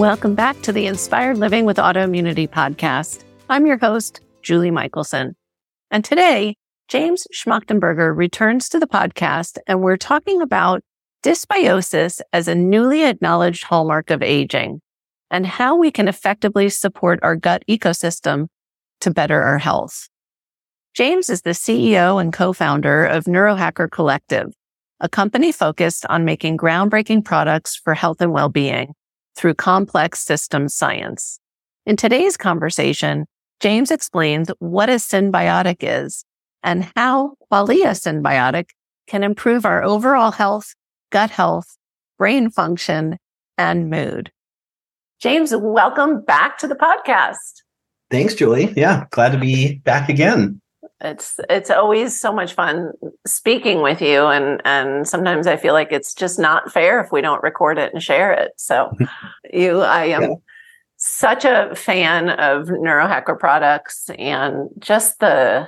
Welcome back to the Inspired Living with Autoimmunity podcast. I'm your host, Julie Michelson. And today, James Schmachtenberger returns to the podcast, and we're talking about dysbiosis as a newly acknowledged hallmark of aging and how we can effectively support our gut ecosystem to better our health. James is the CEO and co-founder of Neurohacker Collective, a company focused on making groundbreaking products for health and well-being through complex systems science. In today's conversation, James explains what a symbiotic is and how Qualia Synbiotic can improve our overall health, gut health, brain function, and mood. James, welcome back to the podcast. Thanks, Julie. Yeah, glad to be back again it's it's always so much fun speaking with you and and sometimes i feel like it's just not fair if we don't record it and share it so you i am yeah. such a fan of neurohacker products and just the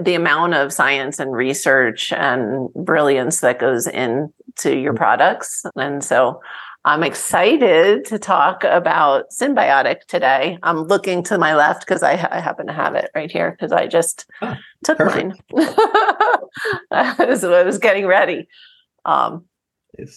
the amount of science and research and brilliance that goes into your mm-hmm. products and so I'm excited to talk about Symbiotic today. I'm looking to my left because I, I, happen to have it right here because I just oh, took perfect. mine as I was getting ready. Um,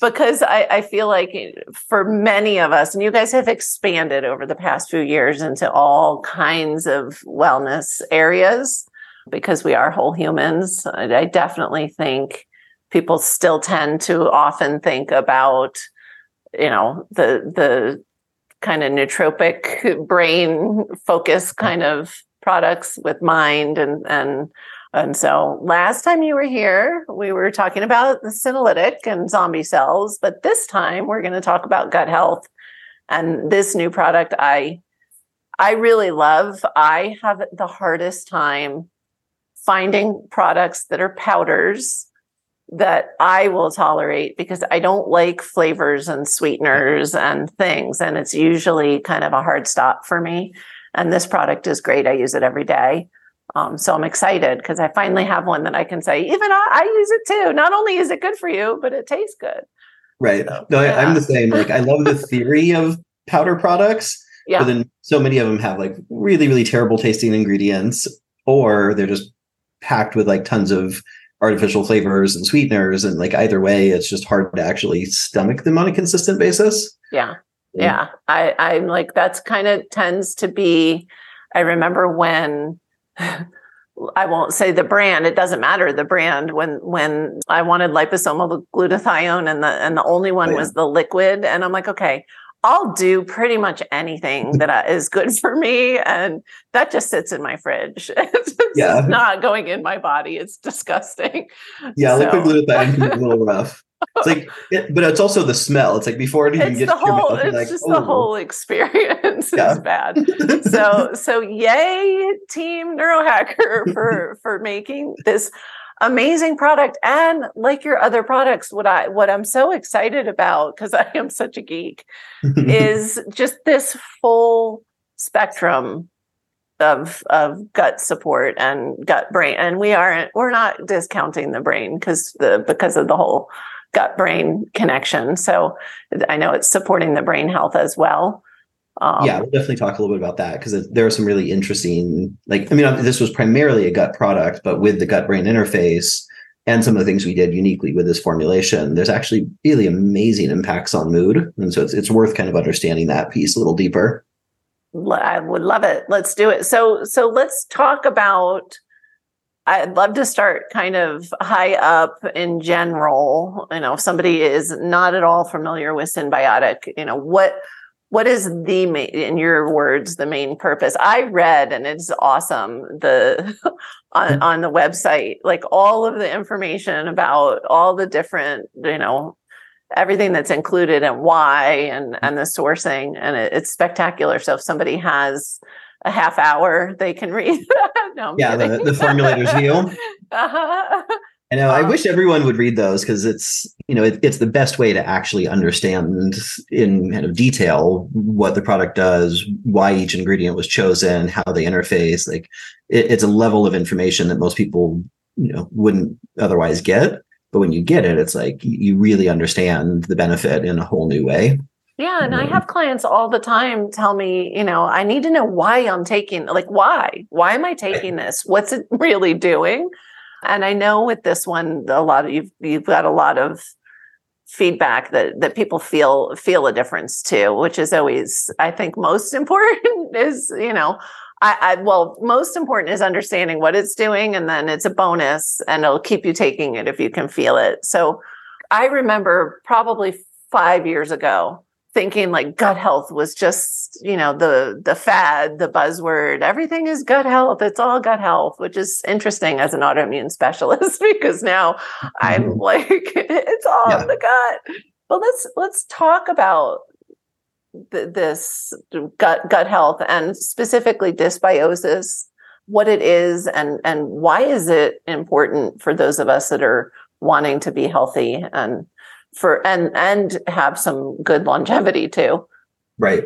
because I, I feel like for many of us, and you guys have expanded over the past few years into all kinds of wellness areas because we are whole humans. I definitely think people still tend to often think about you know the the kind of nootropic brain focus kind of products with mind and and and so last time you were here we were talking about the senolytic and zombie cells but this time we're going to talk about gut health and this new product i i really love. I have the hardest time finding products that are powders that I will tolerate because I don't like flavors and sweeteners and things. And it's usually kind of a hard stop for me. And this product is great. I use it every day. Um, so I'm excited because I finally have one that I can say, even I, I, use it too. Not only is it good for you, but it tastes good. Right. So, no, yeah. I'm the same. Like I love the theory of powder products. Yeah. But then so many of them have like really, really terrible tasting ingredients, or they're just packed with like tons of artificial flavors and sweeteners and like either way it's just hard to actually stomach them on a consistent basis. Yeah. Mm. Yeah. I i'm like that's kind of tends to be i remember when i won't say the brand it doesn't matter the brand when when i wanted liposomal glutathione and the and the only one oh, yeah. was the liquid and i'm like okay I'll do pretty much anything that uh, is good for me. And that just sits in my fridge. it's yeah. not going in my body. It's disgusting. Yeah, so. liquid glutathione can be a little rough. It's like, it, but it's also the smell. It's like before it even it's gets the whole, mouth, it's like, just oh. the whole experience yeah. is bad. so, so yay, team neurohacker for for making this amazing product and like your other products what i what i'm so excited about because i am such a geek is just this full spectrum of of gut support and gut brain and we aren't we're not discounting the brain because the because of the whole gut brain connection. So i know it's supporting the brain health as well um, yeah, we'll definitely talk a little bit about that because there are some really interesting, like, I mean, this was primarily a gut product, but with the gut brain interface and some of the things we did uniquely with this formulation, there's actually really amazing impacts on mood. And so it's, it's worth kind of understanding that piece a little deeper. I would love it. Let's do it. So, so let's talk about. I'd love to start kind of high up in general. You know, if somebody is not at all familiar with symbiotic, you know, what what is the main, in your words the main purpose? I read and it's awesome the on, mm-hmm. on the website like all of the information about all the different you know everything that's included and why and and the sourcing and it, it's spectacular. So if somebody has a half hour they can read. No, yeah the, the formulator's view uh-huh. I know. I um, wish everyone would read those because it's you know it, it's the best way to actually understand in kind of detail what the product does, why each ingredient was chosen, how they interface. Like it, it's a level of information that most people you know wouldn't otherwise get. But when you get it, it's like you really understand the benefit in a whole new way. Yeah, and I have clients all the time tell me, you know, I need to know why I'm taking like why? Why am I taking this? What's it really doing? And I know with this one, a lot of you've you've got a lot of feedback that that people feel feel a difference too, which is always I think most important is you know I, I, well most important is understanding what it's doing and then it's a bonus and it'll keep you taking it if you can feel it. So I remember probably five years ago thinking like gut health was just you know the the fad the buzzword everything is gut health it's all gut health which is interesting as an autoimmune specialist because now i'm mm-hmm. like it's all yeah. the gut but let's let's talk about th- this gut gut health and specifically dysbiosis what it is and and why is it important for those of us that are wanting to be healthy and for and and have some good longevity too. Right.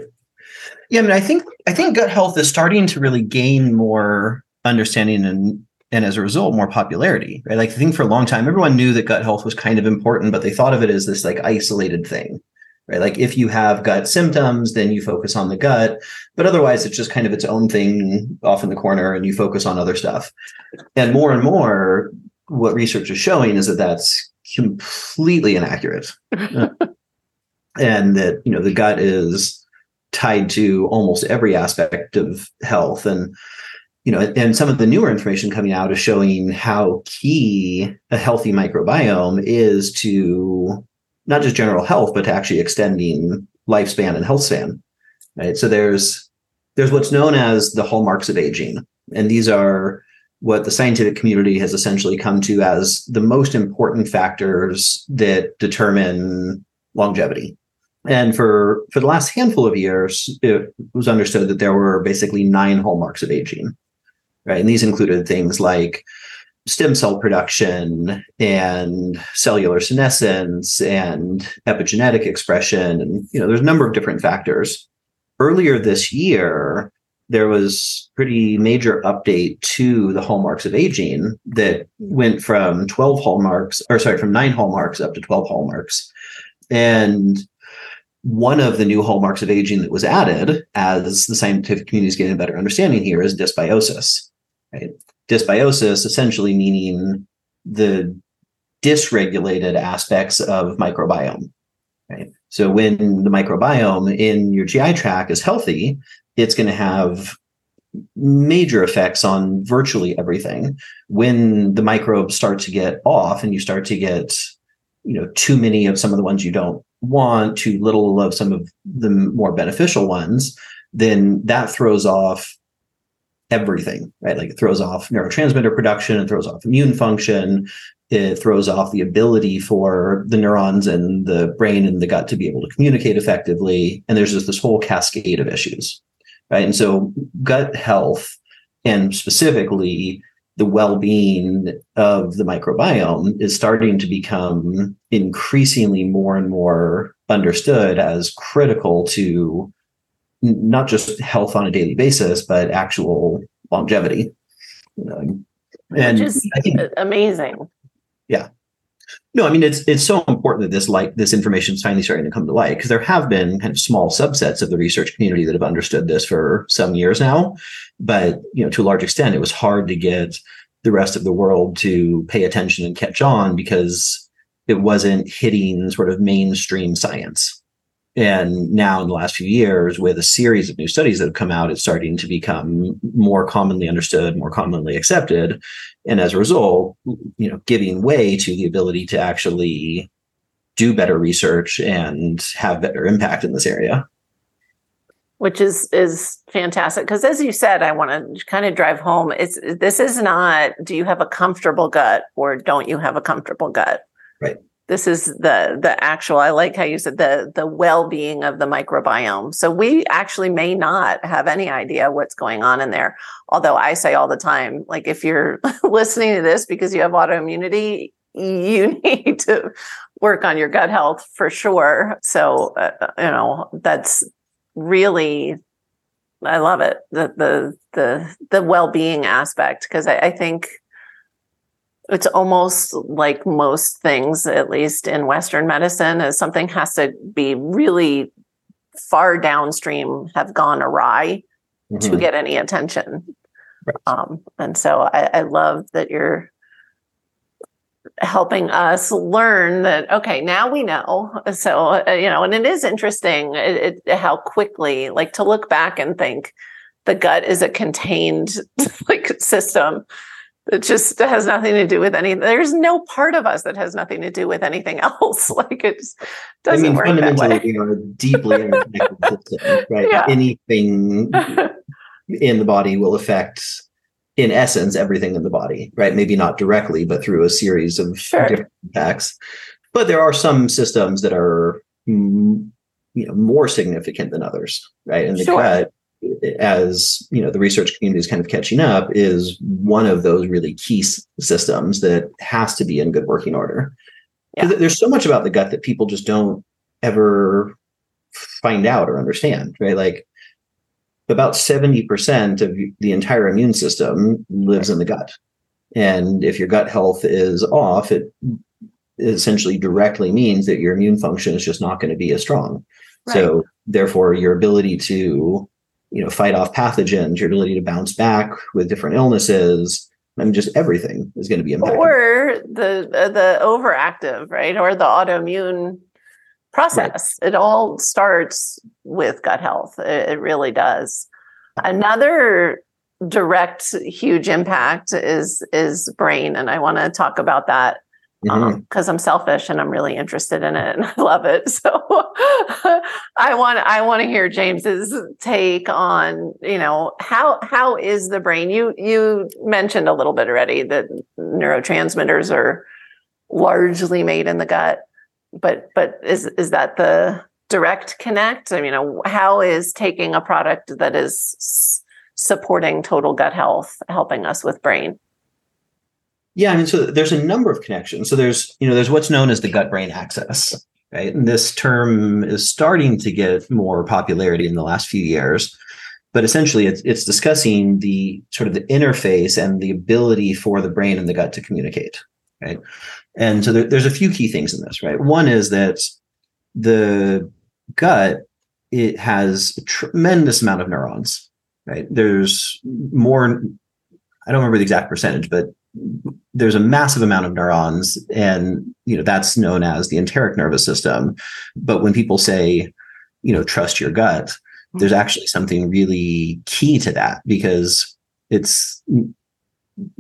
Yeah, I mean, I think I think gut health is starting to really gain more understanding and and as a result more popularity. Right. Like I think for a long time everyone knew that gut health was kind of important, but they thought of it as this like isolated thing. Right. Like if you have gut symptoms, then you focus on the gut. But otherwise it's just kind of its own thing off in the corner and you focus on other stuff. And more and more, what research is showing is that that's completely inaccurate. and that, you know, the gut is tied to almost every aspect of health. And, you know, and some of the newer information coming out is showing how key a healthy microbiome is to not just general health, but to actually extending lifespan and health span. Right. So there's there's what's known as the hallmarks of aging. And these are what the scientific community has essentially come to as the most important factors that determine longevity. And for, for the last handful of years, it was understood that there were basically nine hallmarks of aging, right? And these included things like stem cell production and cellular senescence and epigenetic expression. And, you know, there's a number of different factors. Earlier this year, there was pretty major update to the hallmarks of aging that went from 12 hallmarks or sorry from 9 hallmarks up to 12 hallmarks and one of the new hallmarks of aging that was added as the scientific community is getting a better understanding here is dysbiosis right? Dysbiosis essentially meaning the dysregulated aspects of microbiome right? So when the microbiome in your gi tract is healthy it's going to have major effects on virtually everything. When the microbes start to get off and you start to get you know too many of some of the ones you don't want too little of some of the more beneficial ones then that throws off everything right like it throws off neurotransmitter production it throws off immune function it throws off the ability for the neurons and the brain and the gut to be able to communicate effectively and there's just this whole cascade of issues right? And so gut health and specifically the well-being of the microbiome is starting to become increasingly more and more understood as critical to not just health on a daily basis but actual longevity. And Which is I think, amazing. Yeah no, I mean it's it's so important that this like this information is finally starting to come to light because there have been kind of small subsets of the research community that have understood this for some years now, but you know to a large extent it was hard to get the rest of the world to pay attention and catch on because it wasn't hitting sort of mainstream science. And now in the last few years, with a series of new studies that have come out, it's starting to become more commonly understood, more commonly accepted. And as a result, you know, giving way to the ability to actually do better research and have better impact in this area. Which is is fantastic. Because as you said i want to kind of drive home it's this is not do you have a comfortable gut or don't you have a comfortable gut? Right this is the the actual i like how you said the the well-being of the microbiome. So we actually may not have any idea what's going on in there. Although i say all the time like if you're listening to this because you have autoimmunity you need to work on your gut health for sure. So uh, uh you know that's really i love it the the the the well-being aspect. Because I, I think it's almost like most things, at least in Western medicine, is something has to be really far downstream, have gone awry mm-hmm. to get any attention. Right. Um, and so I, I love that you're helping us learn that okay now we know so uh, you know and it is interesting it, it, how quickly like to look back and think the gut is a contained like system it just has nothing to do with anything. There's no part of us that has nothing to do with anything else. Like it just doesn't I mean, work fundamentally, we are deeply interconnected right? Yeah. Anything in the body will affect, in essence, everything in the body, right? Maybe not directly, but through a series of sure. different impacts. But there are some systems that are, mm, you know, more significant than others, right? And the sure. gut as you know the research community is kind of catching up is one of those really key systems that has to be in good working order. Yeah. there's so much about the gut that people just don't ever find out or understand right? Like about 70% of the entire immune system lives in the gut. And if your gut health is off it essentially directly means that your immune function is just not going to be as strong. Right. so therefore your ability to you know fight off pathogens your ability to bounce back with different illnesses I mean, just everything is going to be impacted. Or the uh, the overactive, right? Or the autoimmune process. Right. It all starts with gut health. It, it really does. Another direct huge impact is is brain, and I want to talk about that because mm-hmm. um, I'm selfish and I'm really interested in it and I love it. So I want I want to hear James's take on you know how how is the brain? You you mentioned a little bit already that neurotransmitters are largely made in the gut, but but is is that the direct connect? I mean, how is taking a product that is supporting total gut health helping us with brain? Yeah, I mean, so there's a number of connections. So there's, you know, there's what's known as the gut-brain axis, right? And this term is starting to get more popularity in the last few years. But essentially, it's it's discussing the sort of the interface and the ability for the brain and the gut to communicate, right? And so there, there's a few key things in this, right? One is that the gut it has a tremendous amount of neurons, right? There's more. I don't remember the exact percentage, but there's a massive amount of neurons and you know that's known as the enteric nervous system. But when people say you know trust your gut there's hmm. actually something really key to that because it's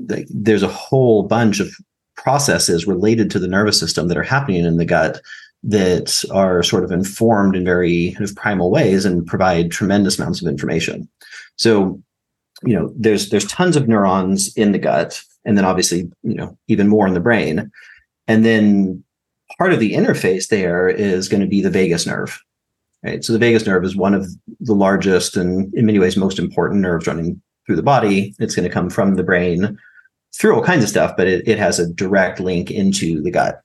like there's a whole bunch of processes related to the nervous system that are happening in the gut that are sort of informed in very kind of primal ways and provide tremendous amounts of information. So you know there's there's tons of neurons in the gut and then obviously you know even more in the brain. And then part of the interface there is going to be the vagus nerve right? So the vagus nerve is one of the largest and in many ways most important nerves running through the body. It's going to come from the brain through all kinds of stuff but it, it has a direct link into the gut.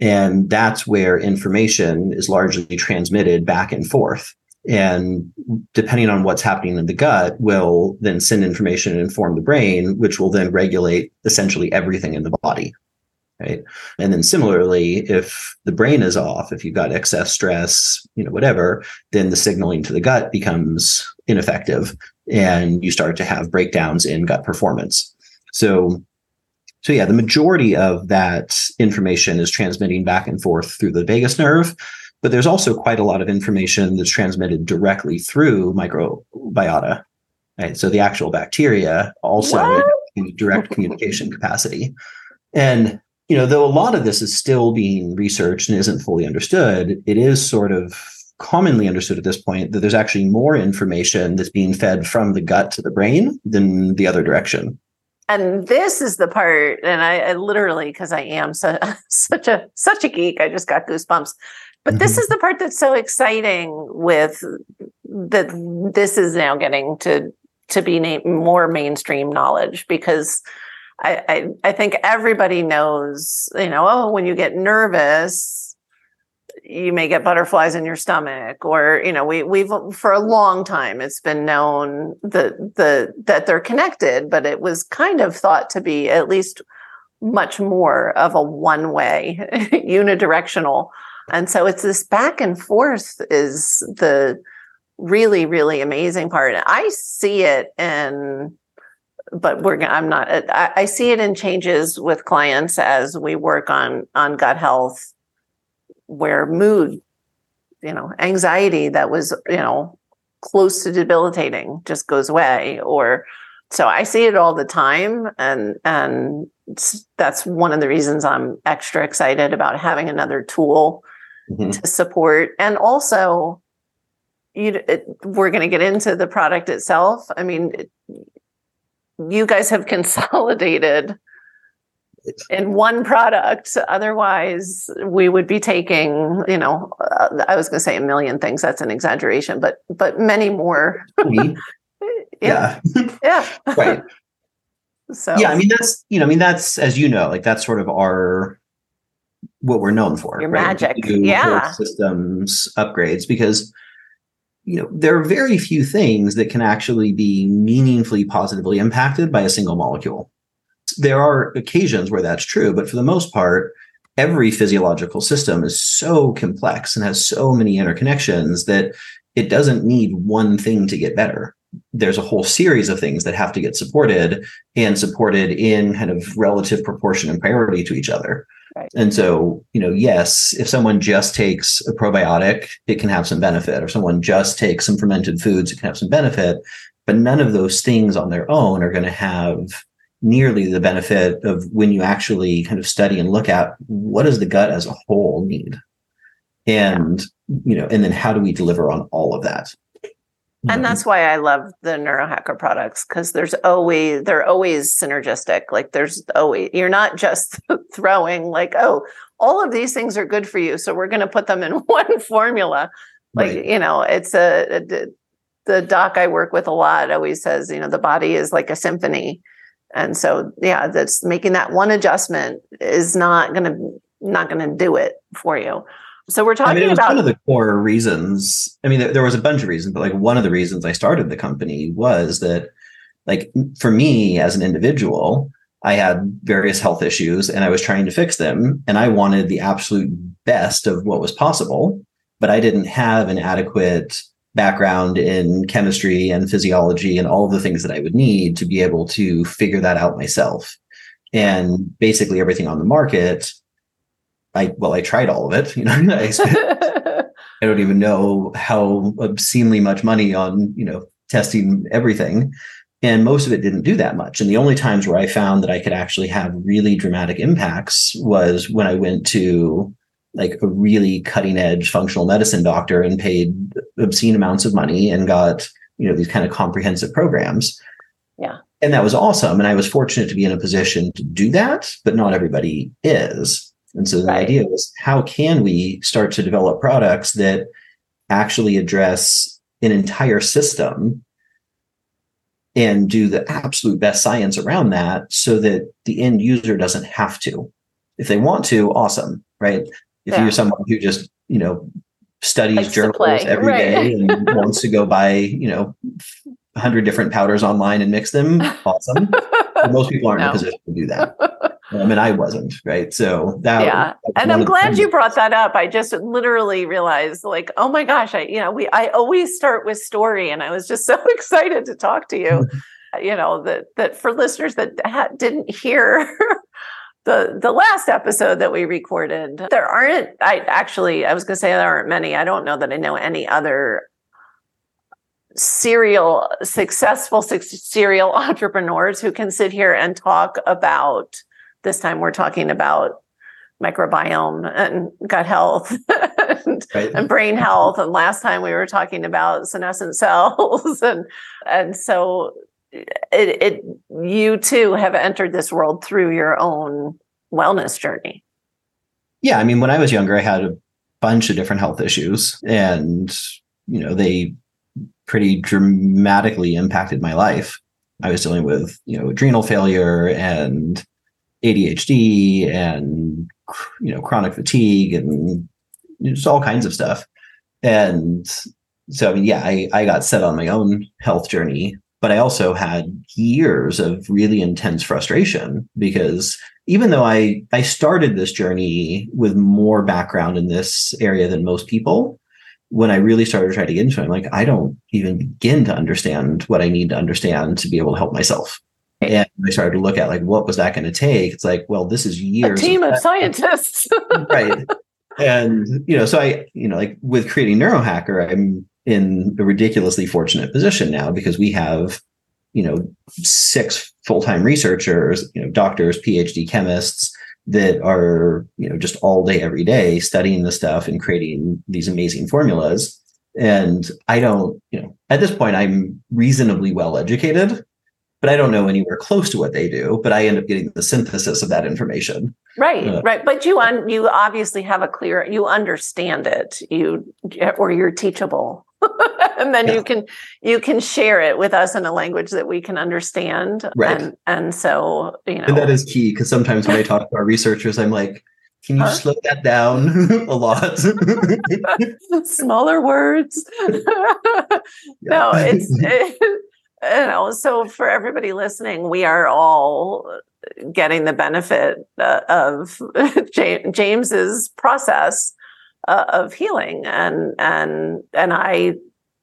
And that's where information is largely transmitted back and forth and depending on what's happening in the gut will then send information and inform the brain which will then regulate essentially everything in the body right? And then similarly if the brain is off if you've got excess stress you know whatever then the signaling to the gut becomes ineffective and you start to have breakdowns in gut performance. So so yeah the majority of that information is transmitting back and forth through the vagus nerve but there's also quite a lot of information that's transmitted directly through microbiota. Right. So the actual bacteria also in direct communication capacity. And you know, though a lot of this is still being researched and isn't fully understood, it is sort of commonly understood at this point that there's actually more information that's being fed from the gut to the brain than the other direction. and this is the part, and I, I literally, because I am so, such a such a geek, I just got goosebumps. But mm-hmm. this is the part that's so exciting with that this is now getting to to be na- more mainstream knowledge because I, I, I think everybody knows, you know, oh, when you get nervous, you may get butterflies in your stomach, or you know, we we've for a long time it's been known that the that they're connected, but it was kind of thought to be at least much more of a one way, unidirectional. And so it's this back and forth is the really, really amazing part. I see it in but we're i'm not I, I, see it in changes with clients as we work on on gut health where mood you know anxiety that was you know close to debilitating just goes away or so i see it all the time and and that's one of the reasons i'm extra excited about having another tool mm-hmm. to support and also you it, we're going to get into the product itself i mean it, you guys have consolidated in one product. Otherwise, we would be taking, you know, uh, I was going to say a million things. That's an exaggeration, but but many more. yeah. Yeah. right. So yeah, I mean that's you know, I mean that's as you know, like that's sort of our what we're known for. Your right? magic, yeah. Systems upgrades because you know, there are very few things that can actually be meaningfully positively impacted by a single molecule. There are occasions where that's true, but for the most part, every physiological system is so complex and has so many interconnections that it doesn't need one thing to get better. There's a whole series of things that have to get supported and supported in kind of relative proportion and priority to each other. Right. And so, you know, yes, if someone just takes a probiotic, it can have some benefit. Or someone just takes some fermented foods, it can have some benefit. But none of those things on their own are going to have nearly the benefit of when you actually kind of study and look at what does the gut as a whole need? And, you know, and then how do we deliver on all of that? And that's why I love the neurohacker products because there's always they're always synergistic. Like there's always you're not just throwing like oh all of these things are good for you, so we're going to put them in one formula. Like right. you know, it's a, a the doc I work with a lot always says you know the body is like a symphony, and so yeah, that's making that one adjustment is not going to not going to do it for you. So we're talking I mean, about one of the core reasons. I mean, there, there was a bunch of reasons, but like one of the reasons I started the company was that, like, for me as an individual, I had various health issues and I was trying to fix them, and I wanted the absolute best of what was possible, but I didn't have an adequate background in chemistry and physiology and all of the things that I would need to be able to figure that out myself. And basically, everything on the market I well, I tried all of it. You know, I, spent, I don't even know how obscenely much money on you know testing everything, and most of it didn't do that much. And the only times where I found that I could actually have really dramatic impacts was when I went to like a really cutting edge functional medicine doctor and paid obscene amounts of money and got you know these kind of comprehensive programs. Yeah. And that was awesome. And I was fortunate to be in a position to do that, but not everybody is. And so the right. idea was how can we start to develop products that actually address an entire system and do the absolute best science around that so that the end user doesn't have to. If they want to, awesome, right? If yeah. you're someone who just, you know, studies Likes journals every right. day and wants to go buy, you know, 100 different powders online and mix them, awesome. most people aren't no. in a position to do that. I mean, I wasn't right. So that yeah, and I'm glad you brought that up. I just literally realized, like, oh my gosh, I you know, we I always start with story, and I was just so excited to talk to you. you know that that for listeners that ha- didn't hear the the last episode that we recorded, there aren't. I actually, I was going to say there aren't many. I don't know that I know any other serial successful serial entrepreneurs who can sit here and talk about this time we're talking about microbiome and gut health and, right. and, brain health. And last time we were talking about senescent cells. And, and so it, it you too have entered this world through your own wellness journey. Yeah, I mean, when I was younger, I had a bunch of different health issues, and you know, they pretty dramatically impacted my life. I was dealing with you know adrenal failure and ADHD and you know chronic fatigue and just all kinds of stuff. And so I mean, yeah, I, I got set on my own health journey, but I also had years of really intense frustration because even though I I started this journey with more background in this area than most people, when I really started to try to get into it, I'm like, I don't even begin to understand what I need to understand to be able to help myself. And I started to look at like what was that going to take? It's like, well, this is years. A team of, of scientists. right. And you know, so I, you know, like with creating Neurohacker, I'm in a ridiculously fortunate position now because we have, you know, six full-time researchers, you know, doctors, PhD chemists that are, you know, just all day, every day studying the stuff and creating these amazing formulas. And I don't, you know, at this point, I'm reasonably well educated but I don't know anywhere close to what they do. But I end up getting the synthesis of that information. Right, uh, right. But you un- you obviously have a clear, you understand it, you or you're teachable, and then yeah. you can you can share it with us in a language that we can understand. Right, and and so you know, and that is key because sometimes when I talk to our researchers, I'm like. Can you huh? slow that down a lot? Smaller words. no, it's it, you know, so for everybody listening, we are all getting the benefit uh, of James's process uh, of healing, and and and I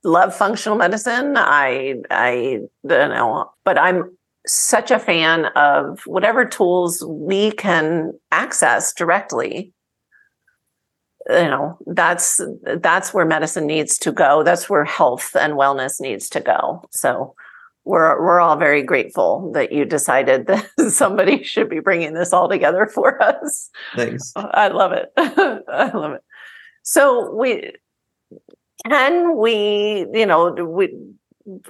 love functional medicine. I I you know, but I'm such a fan of whatever tools we can access directly. You know that's that's where medicine needs to go. That's where health and wellness needs to go. So we're we're all very grateful that you decided that somebody should be bringing this all together for us. Thanks. I love it. I love it. So we can we, you know, we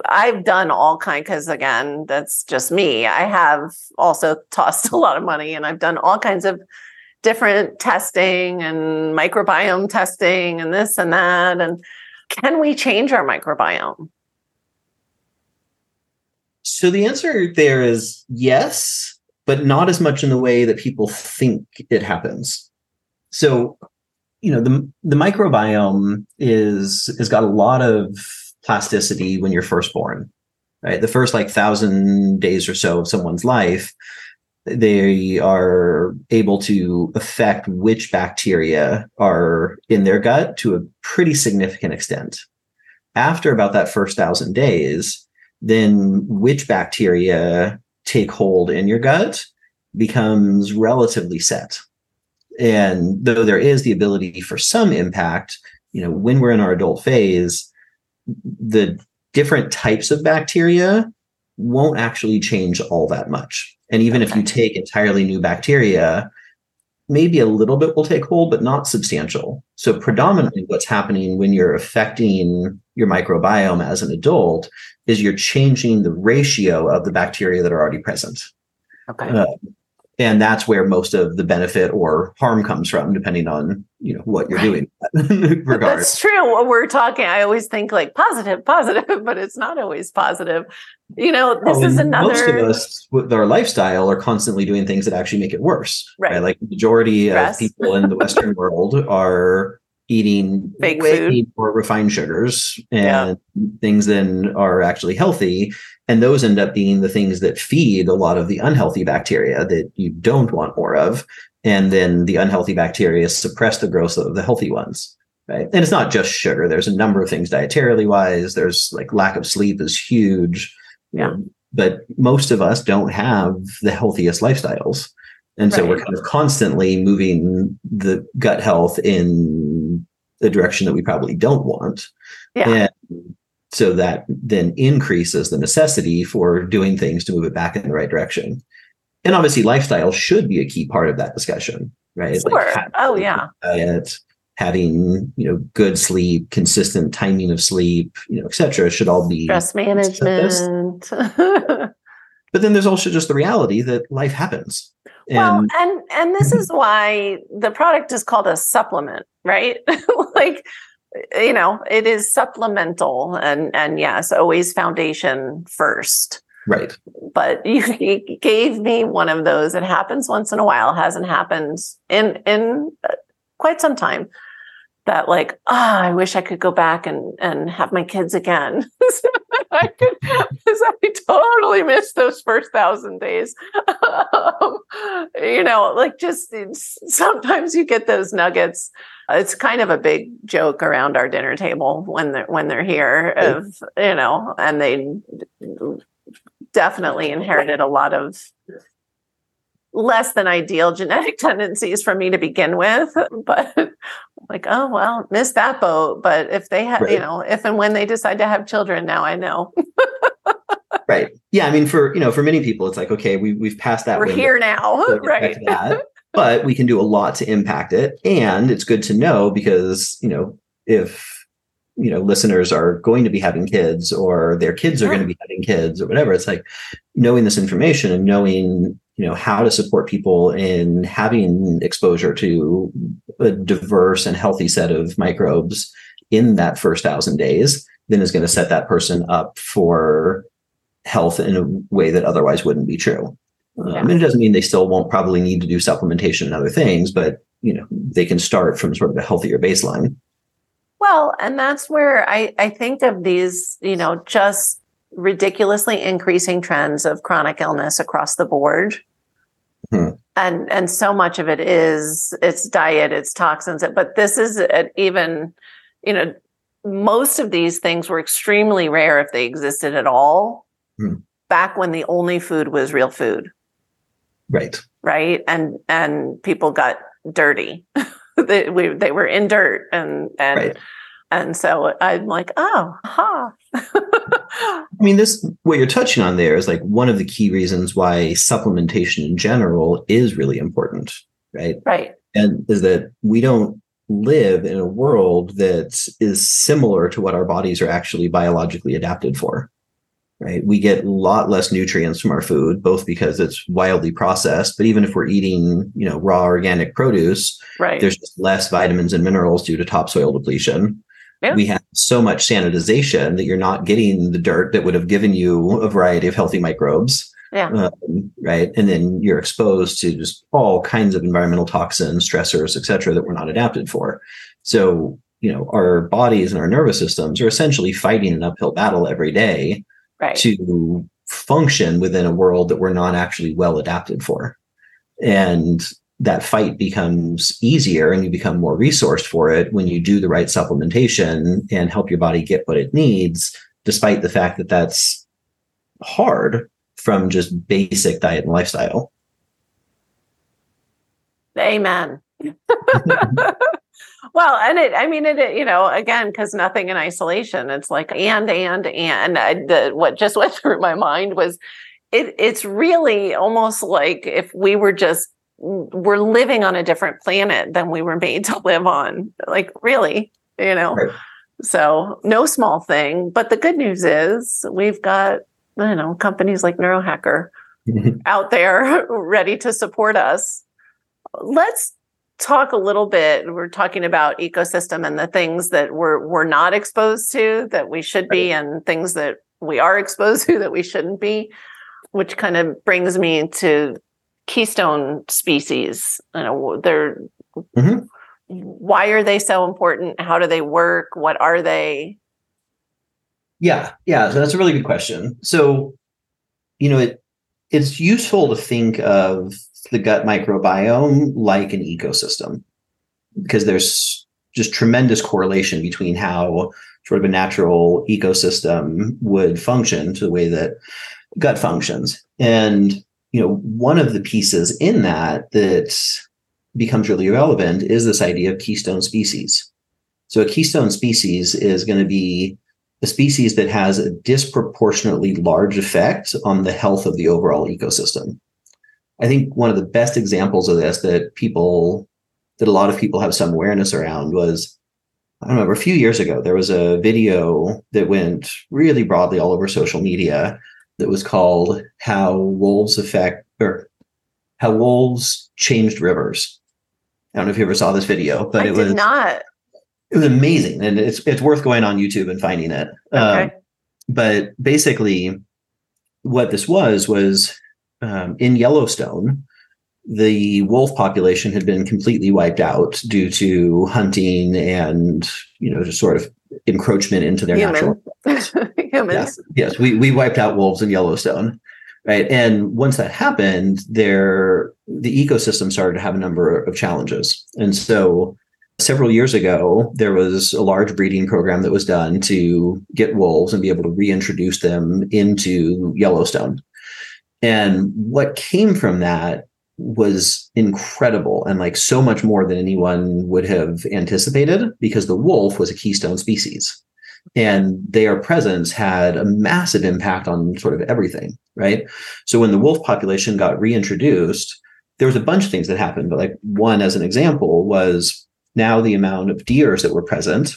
I've done all kind because again, that's just me. I have also tossed a lot of money and I've done all kinds of different testing and microbiome testing and this and that. And can we change our microbiome? So the answer there is yes, but not as much in the way that people think it happens. So, you know, the the microbiome is has got a lot of plasticity when you're first born. Right? The first like thousand days or so of someone's life, they are able to affect which bacteria are in their gut to a pretty significant extent. After about that first thousand days, then which bacteria take hold in your gut becomes relatively set. And though there is the ability for some impact, you know, when we're in our adult phase, the different types of bacteria won't actually change all that much. And even okay. if you take entirely new bacteria, maybe a little bit will take hold, but not substantial. So, predominantly, what's happening when you're affecting your microbiome as an adult is you're changing the ratio of the bacteria that are already present. Okay. Uh, and that's where most of the benefit or harm comes from, depending on you know what you're doing. regard. That's true. What we're talking. I always think like positive, positive, but it's not always positive. You know, this well, is another. Most of us with our lifestyle are constantly doing things that actually make it worse. Right. right? Like majority Stress. of people in the Western world are eating fake food. more refined sugars and yeah. things then are actually healthy. And those end up being the things that feed a lot of the unhealthy bacteria that you don't want more of. And then the unhealthy bacteria suppress the growth of the healthy ones right? And it's not just sugar. There's a number of things dietarily wise. There's like lack of sleep is huge. Yeah. But most of us don't have the healthiest lifestyles. And so right. we're kind of constantly moving the gut health in the direction that we probably don't want. Yeah. And so that then increases the necessity for doing things to move it back in the right direction. And obviously, lifestyle should be a key part of that discussion, right? Sure. Like oh, yeah. Diet, having you know good sleep consistent timing of sleep you know etc should all be stress management but then there's also just the reality that life happens well and and this is why the product is called a supplement right? Like you know it is supplemental and and yes always foundation first. Right. But you, you gave me one of those. It happens once in a while hasn't happened in in uh, quite some time that like ah oh, i wish i could go back and and have my kids again I could, because I totally missed those first thousand days. Um, you know, like just sometimes you get those nuggets. It's kind of a big joke around our dinner table when they're when they're here, of you know, and they definitely inherited a lot of less than ideal genetic tendencies for me to begin with but like oh well missed that boat. But if they have right. you know if and when they decide to have children now i know. Right. Yeah i mean for you know for many people it's like okay we, we've passed that we're window, here now. Right. that, but we can do a lot to impact it. And it's good to know because you know if you know listeners are going to be having kids or their kids are going to mm. be having kids or whatever it's like knowing this information and knowing you know how to support people in having exposure to a diverse and healthy set of microbes in that first thousand days then is going to set that person up for health in a way that otherwise wouldn't be true yeah. um, and it doesn't mean they still won't probably need to do supplementation and other things but you know they can start from sort of a healthier baseline well, and that's where I, I think of these, you know, just ridiculously increasing trends of chronic illness across the board. Hmm. And and so much of it is it's diet, it's toxins, but this is even, you know, most of these things were extremely rare if they existed at all. Hmm. Back when the only food was real food. Right. Right. And and people got dirty. they we, they were in dirt and and right. And so I'm like, oh, ha. I mean, this what you're touching on there is like one of the key reasons why supplementation in general is really important, right? Right. And is that we don't live in a world that is similar to what our bodies are actually biologically adapted for right? We get a lot less nutrients from our food, both because it's wildly processed, but even if we're eating, you know, raw organic produce, right. there's just less vitamins and minerals due to topsoil depletion. Yeah. We have so much sanitization that you're not getting the dirt that would have given you a variety of healthy microbes. Yeah. Um, right. And then you're exposed to just all kinds of environmental toxins, stressors, et cetera, that we're not adapted for. So, you know, our bodies and our nervous systems are essentially fighting an uphill battle every day right. to function within a world that we're not actually well adapted for. And that fight becomes easier and you become more resourced for it when you do the right supplementation and help your body get what it needs, despite the fact that that's hard from just basic diet and lifestyle. Amen. Well, and it, I mean, it, you know, again, because nothing in isolation. It's like, and, and, and I, the, what just went through my mind was it, it's really almost like if we were just, we're living on a different planet than we were made to live on. Like, really, you know? Right. So, no small thing. But the good news is we've got, you know, companies like Neurohacker out there ready to support us. Let's talk a little bit we're talking about ecosystem and the things that we're we're not exposed to that we should be and things that we are exposed to that we shouldn't be which kind of brings me to keystone species you know they're mm-hmm. why are they so important? How do they work? What are they? Yeah yeah so that's a really good question. So you know it it's useful to think of the gut microbiome like an ecosystem because there's just tremendous correlation between how sort of a natural ecosystem would function to the way that gut functions. And you know one of the pieces in that that becomes really relevant is this idea of keystone species. So a keystone species is going to be a species that has a disproportionately large effect on the health of the overall ecosystem. I think one of the best examples of this that people that a lot of people have some awareness around was I remember a few years ago, there was a video that went really broadly all over social media that was called How Wolves Affect or How Wolves Changed Rivers. I don't know if you ever saw this video, but I it was not. It was amazing. And it's it's worth going on YouTube and finding it. Okay. Um, but basically, what this was was um, in Yellowstone, the wolf population had been completely wiped out due to hunting and you know just sort of encroachment into their Human. natural humans yes, yes we, we wiped out wolves in yellowstone right? And once that happened there the ecosystem started to have a number of challenges. And so several years ago there was a large breeding program that was done to get wolves and be able to reintroduce them into yellowstone. And what came from that was incredible and like so much more than anyone would have anticipated because the wolf was a keystone species. And their presence had a massive impact on sort of everything right? So when the wolf population got reintroduced there was a bunch of things that happened but like one as an example was now the amount of deers that were present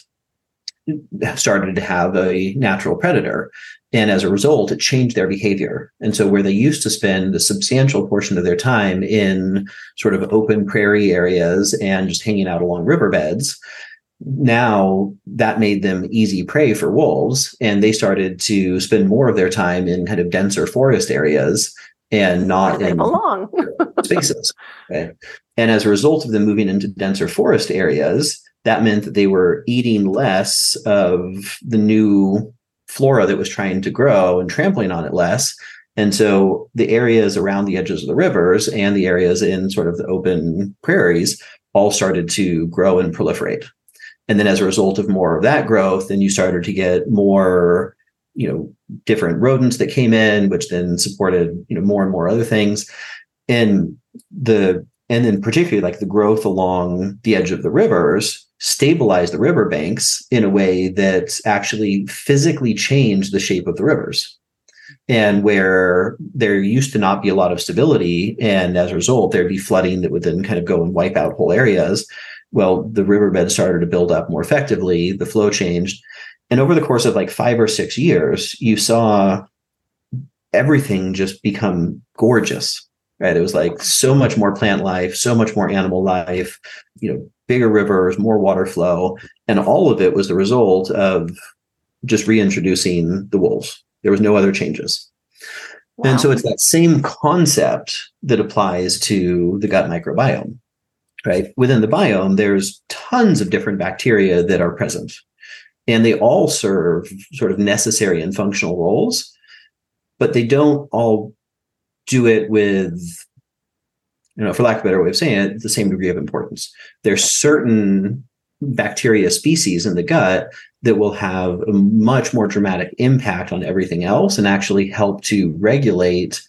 started to have a natural predator and as a result, it changed their behavior. And so, where they used to spend a substantial portion of their time in sort of open prairie areas and just hanging out along riverbeds, now that made them easy prey for wolves. And they started to spend more of their time in kind of denser forest areas and not in belong. spaces. Okay? And as a result of them moving into denser forest areas, that meant that they were eating less of the new flora that was trying to grow and trampling on it less. And so the areas around the edges of the rivers and the areas in sort of the open prairies all started to grow and proliferate. And then as a result of more of that growth, then you started to get more, you know, different rodents that came in, which then supported, you know, more and more other things. And the and then particularly like the growth along the edge of the rivers stabilize the riverbanks in a way that actually physically changed the shape of the rivers. And where there used to not be a lot of stability, and as a result, there'd be flooding that would then kind of go and wipe out whole areas. Well, the riverbed started to build up more effectively, the flow changed. And over the course of like five or six years, you saw everything just become gorgeous right it was like so much more plant life so much more animal life you know bigger rivers, more water flow, and all of it was the result of just reintroducing the wolves. There was no other changes. Wow. And so it's that same concept that applies to the gut microbiome, right? Within the biome, there's tons of different bacteria that are present, and they all serve sort of necessary and functional roles, but they don't all do it with you know, for lack of a better way of saying it, the same degree of importance. There's certain bacteria species in the gut that will have a much more dramatic impact on everything else and actually help to regulate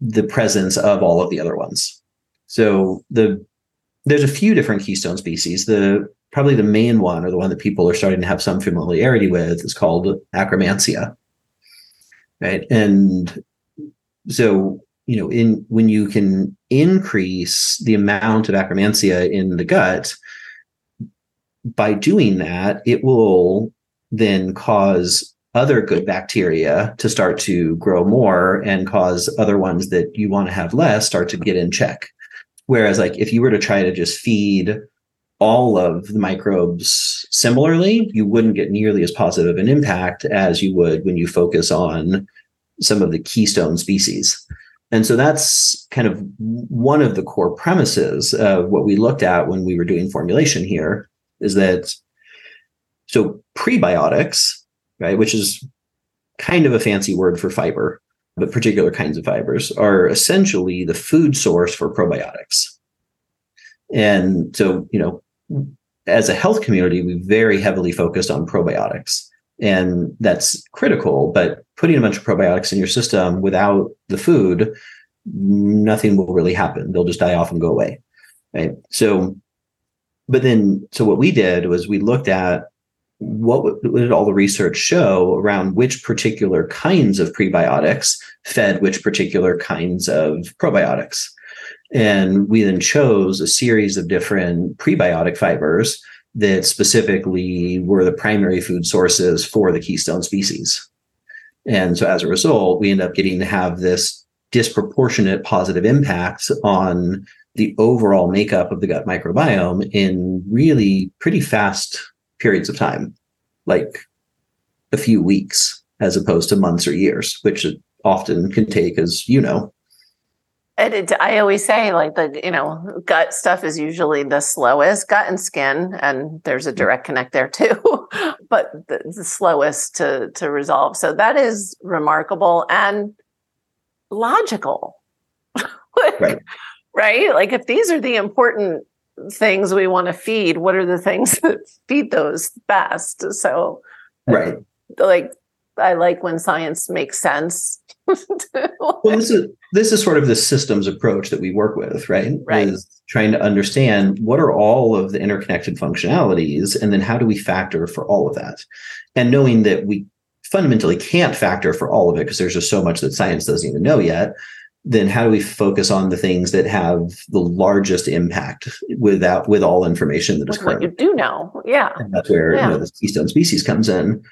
the presence of all of the other ones. So the there's a few different keystone species. The probably the main one or the one that people are starting to have some familiarity with is called Akkermansia. Right. And so you know, in when you can increase the amount of Akkermansia in the gut, by doing that, it will then cause other good bacteria to start to grow more and cause other ones that you want to have less start to get in check. Whereas, like, if you were to try to just feed all of the microbes similarly, you wouldn't get nearly as positive an impact as you would when you focus on some of the keystone species. And so that's kind of one of the core premises of what we looked at when we were doing formulation here is that so prebiotics, right, which is kind of a fancy word for fiber, but particular kinds of fibers are essentially the food source for probiotics. And so, you know, as a health community, we very heavily focused on probiotics and that's critical but putting a bunch of probiotics in your system without the food nothing will really happen. They'll just die off and go away right? So but then so what we did was we looked at what, what did all the research show around which particular kinds of prebiotics fed which particular kinds of probiotics. And we then chose a series of different prebiotic fibers that specifically were the primary food sources for the keystone species. And so as a result, we end up getting to have this disproportionate positive impact on the overall makeup of the gut microbiome in really pretty fast periods of time, like a few weeks, as opposed to months or years, which often can take, as you know. And it, I always say, like the you know, gut stuff is usually the slowest, gut and skin, and there's a mm. direct connect there too, but the, the slowest to to resolve. So that is remarkable and logical. like, right. right? Like if these are the important things we want to feed, what are the things that feed those best? So right. Like I like when science makes sense. well, this is this is sort of the systems approach that we work with, right? Right. Is trying to understand what are all of the interconnected functionalities, and then how do we factor for all of that, and knowing that we fundamentally can't factor for all of it because there's just so much that science doesn't even know yet then how do we focus on the things that have the largest impact without with all information that is current? you do know, yeah. And that's where yeah. you know the keystone species comes in.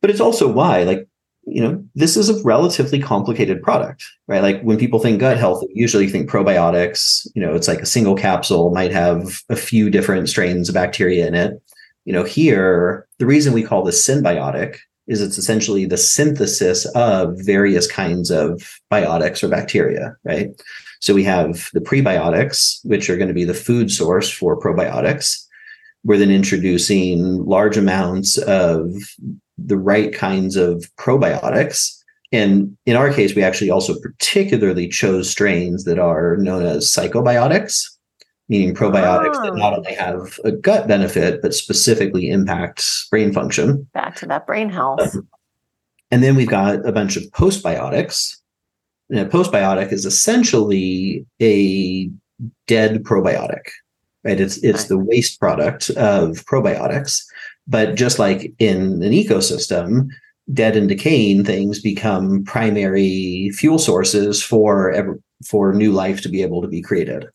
But it's also why, like, you know, this is a relatively complicated product, right? Like when people think gut health, they usually think probiotics. You know, it's like a single capsule might have a few different strains of bacteria in it. You know, here the reason we call this synbiotic is it's essentially the synthesis of various kinds of biotics or bacteria, right? So we have the prebiotics, which are going to be the food source for probiotics. We're then introducing large amounts of the right kinds of probiotics. And in our case, we actually also particularly chose strains that are known as psychobiotics, meaning probiotics oh. that not only have a gut benefit, but specifically impact brain function. Back to that brain health. Um, and then we've got a bunch of postbiotics. And a postbiotic is essentially a dead probiotic, right? It's it's the waste product of probiotics. But just like in an ecosystem, dead and decaying things become primary fuel sources for for new life to be able to be created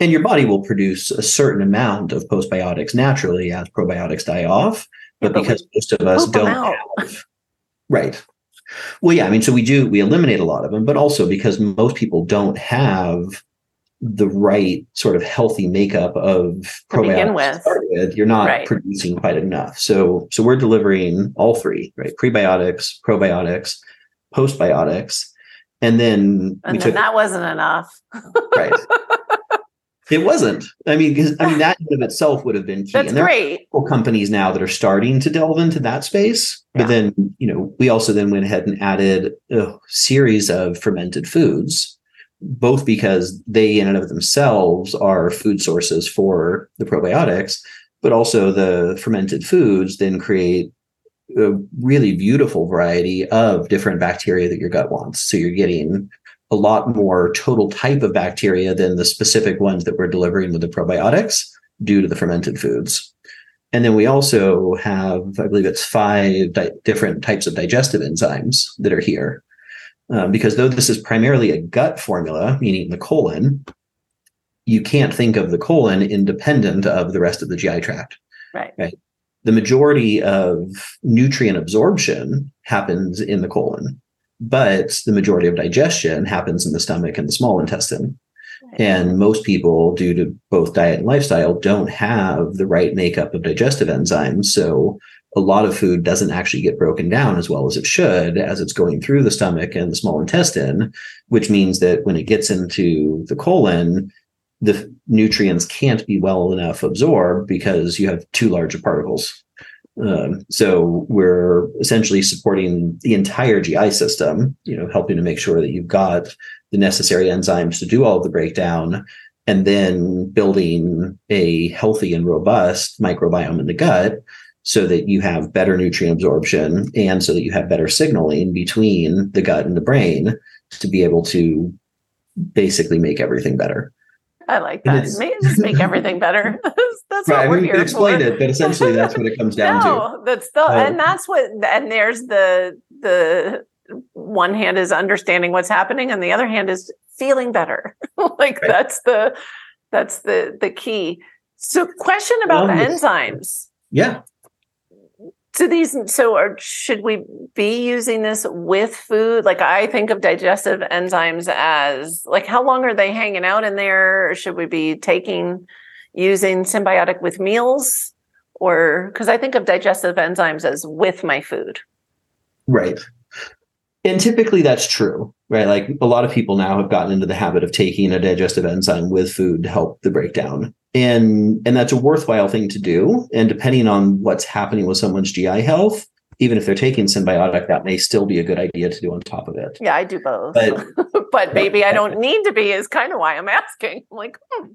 and your body will produce a certain amount of postbiotics naturally as probiotics die off but, because most of us don't have right well yeah i mean so we do we eliminate a lot of them but also because most people don't have the right sort of healthy makeup of probiotics with. with. you're not right. producing quite enough so so we're delivering all three right prebiotics probiotics postbiotics and then and then took, that wasn't enough right It wasn't. I mean, I mean that in of itself would have been key. That's and there great. Are companies now that are starting to delve into that space. Yeah. But then, you know, we also then went ahead and added a series of fermented foods, both because they in and of themselves are food sources for the probiotics, but also the fermented foods then create a really beautiful variety of different bacteria that your gut wants. So you're getting a lot more total type of bacteria than the specific ones that we're delivering with the probiotics due to the fermented foods. And then we also have, I believe it's five di- different types of digestive enzymes that are here. Um, because though this is primarily a gut formula, meaning the colon, you can't think of the colon independent of the rest of the GI tract. Right. Right. The majority of nutrient absorption happens in the colon but the majority of digestion happens in the stomach and the small intestine. And most people, due to both diet and lifestyle, don't have the right makeup of digestive enzymes. So a lot of food doesn't actually get broken down as well as it should as it's going through the stomach and the small intestine, which means that when it gets into the colon, the nutrients can't be well enough absorbed because you have too large of particles. Um, so we're essentially supporting the entire GI system, you know, helping to make sure that you've got the necessary enzymes to do all of the breakdown, and then building a healthy and robust microbiome in the gut so that you have better nutrient absorption and so that you have better signaling between the gut and the brain to be able to basically make everything better. I like that. May, just make everything better. that's, that's right. what we're I mean, here explain it, but essentially that's what it comes down no, to. That's the um, and that's what and there's the the one hand is understanding what's happening, and the other hand is feeling better. like right. that's the that's the the key. So question about the enzymes. Yeah. So these so are, should we be using this with food? Like I think of digestive enzymes as like how long are they hanging out in there? Should we be taking using symbiotic with meals? Or because I think of digestive enzymes as with my food. Right. And typically that's true, right? Like a lot of people now have gotten into the habit of taking a digestive enzyme with food to help the breakdown. And and that's a worthwhile thing to do. And depending on what's happening with someone's GI health, even if they're taking symbiotic, that may still be a good idea to do on top of it. Yeah, I do both. But, but maybe I don't need to be is kind of why I'm asking. I'm like, hmm,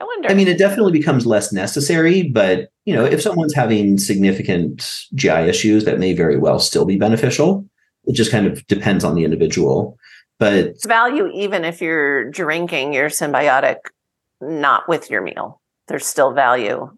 I wonder. I mean, it definitely becomes less necessary, but you know, if someone's having significant GI issues, that may very well still be beneficial. It just kind of depends on the individual. But it's value even if you're drinking your symbiotic not with your meal. There's still value.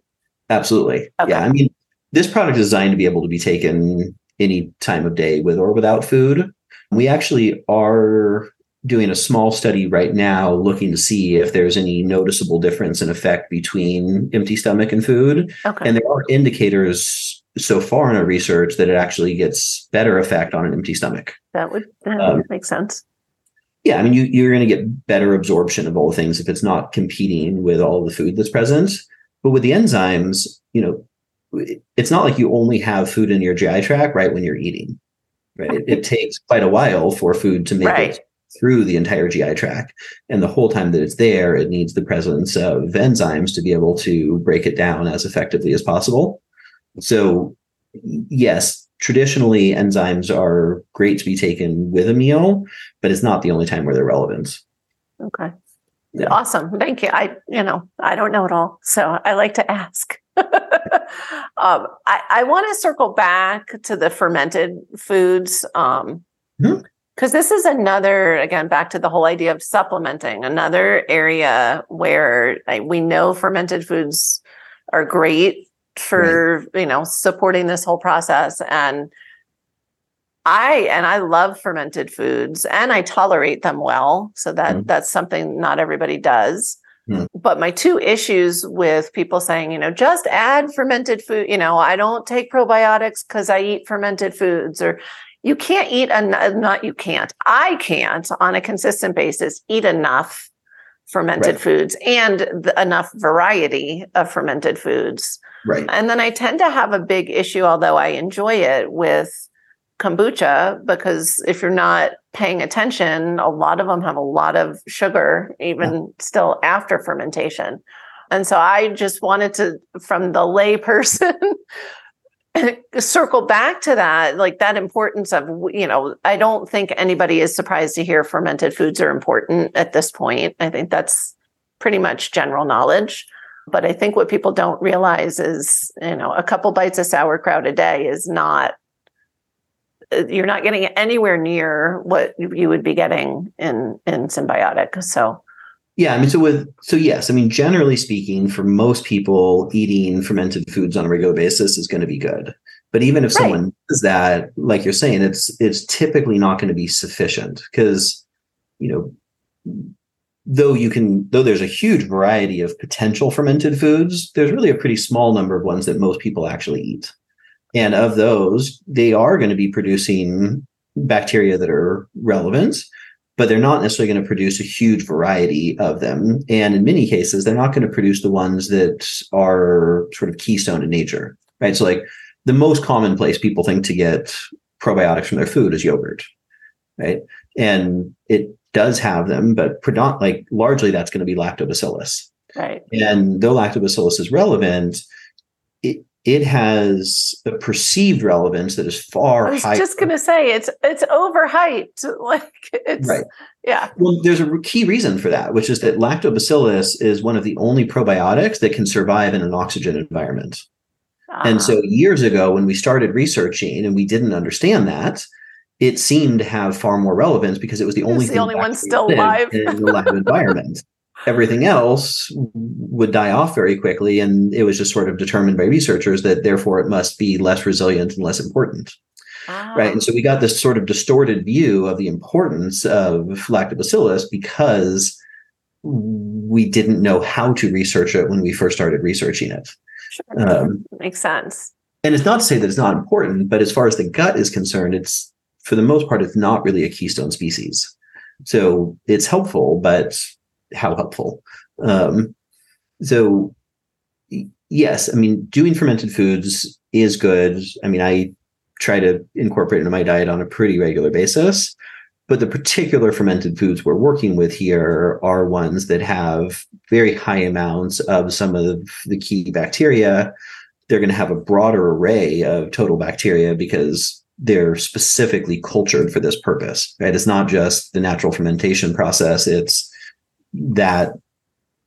Absolutely. Okay. Yeah. I mean, this product is designed to be able to be taken any time of day with or without food. We actually are doing a small study right now looking to see if there's any noticeable difference in effect between empty stomach and food. Okay. And there are indicators so far in our research that it actually gets better effect on an empty stomach. That would, that um, would make sense. Yeah, I mean, you, you're going to get better absorption of all the things if it's not competing with all the food that's present. But with the enzymes, you know, it's not like you only have food in your GI tract right when you're eating. Right, it, it takes quite a while for food to make right. it through the entire GI tract. And the whole time that it's there, it needs the presence of enzymes to be able to break it down as effectively as possible. So, yes, traditionally enzymes are great to be taken with a meal, but it's not the only time where they're relevant. Okay. Yeah. Awesome. Thank you. I, you know, I don't know it all. So I like to ask. um, I, I want to circle back to the fermented foods. Um, mm-hmm because this is another again back to the whole idea of supplementing another area where we know fermented foods are great for right. you know supporting this whole process and i and i love fermented foods and i tolerate them well so that mm. that's something not everybody does mm. but my two issues with people saying you know just add fermented food you know i don't take probiotics because i eat fermented foods or you can't eat enough not you can't i can't on a consistent basis eat enough fermented right. foods and the, enough variety of fermented foods right. And then i tend to have a big issue although i enjoy it with kombucha because if you're not paying attention a lot of them have a lot of sugar even yeah. still after fermentation. And so i just wanted to from the lay person circle back to that like that importance of you know i don't think anybody is surprised to hear fermented foods are important at this point. I think that's pretty much general knowledge but i think what people don't realize is you know a couple bites of sauerkraut a day is not you're not getting anywhere near what you would be getting in in symbiotic. so yeah, I mean, so with so yes, I mean, generally speaking, for most people, eating fermented foods on a regular basis is going to be good. But even if right. someone does that, like you're saying, it's it's typically not going to be sufficient because, you know, though you can though there's a huge variety of potential fermented foods, there's really a pretty small number of ones that most people actually eat. And of those, they are going to be producing bacteria that are relevant but they're not necessarily going to produce a huge variety of them. And in many cases, they're not going to produce the ones that are sort of keystone in nature, right? So, like the most common place people think to get probiotics from their food is yogurt, right? And it does have them, but predominant, like largely that's going to be lactobacillus. Right. And though lactobacillus is relevant, it, it has a perceived relevance that is far I was higher. just going to say it's it's overhyped. Like it's right. Yeah. Well, there's a key reason for that, which is that lactobacillus is one of the only probiotics that can survive in an oxygen environment. Uh-huh. And so ah. years ago, when we started researching and we didn't understand that, it seemed to have far more relevance because it was the only the only one still alive in the lab environment everything else would die off very quickly. And it was just sort of determined by researchers that therefore it must be less resilient and less important. Right. And so we got this sort of distorted view of the importance of lactobacillus because we didn't know how to research it when we first started researching it. Sure. Um, Makes sense. And it's not to say that it's not important, but as far as the gut is concerned, it's for the most part, it's not really a keystone species. So it's helpful, but how helpful? Um, so yes, I mean, doing fermented foods is good. I mean, I try to incorporate into my diet on a pretty regular basis. But the particular fermented foods we're working with here are ones that have very high amounts of some of the key bacteria. They're going to have a broader array of total bacteria because they're specifically cultured for this purpose, right? It's not just the natural fermentation process, it's that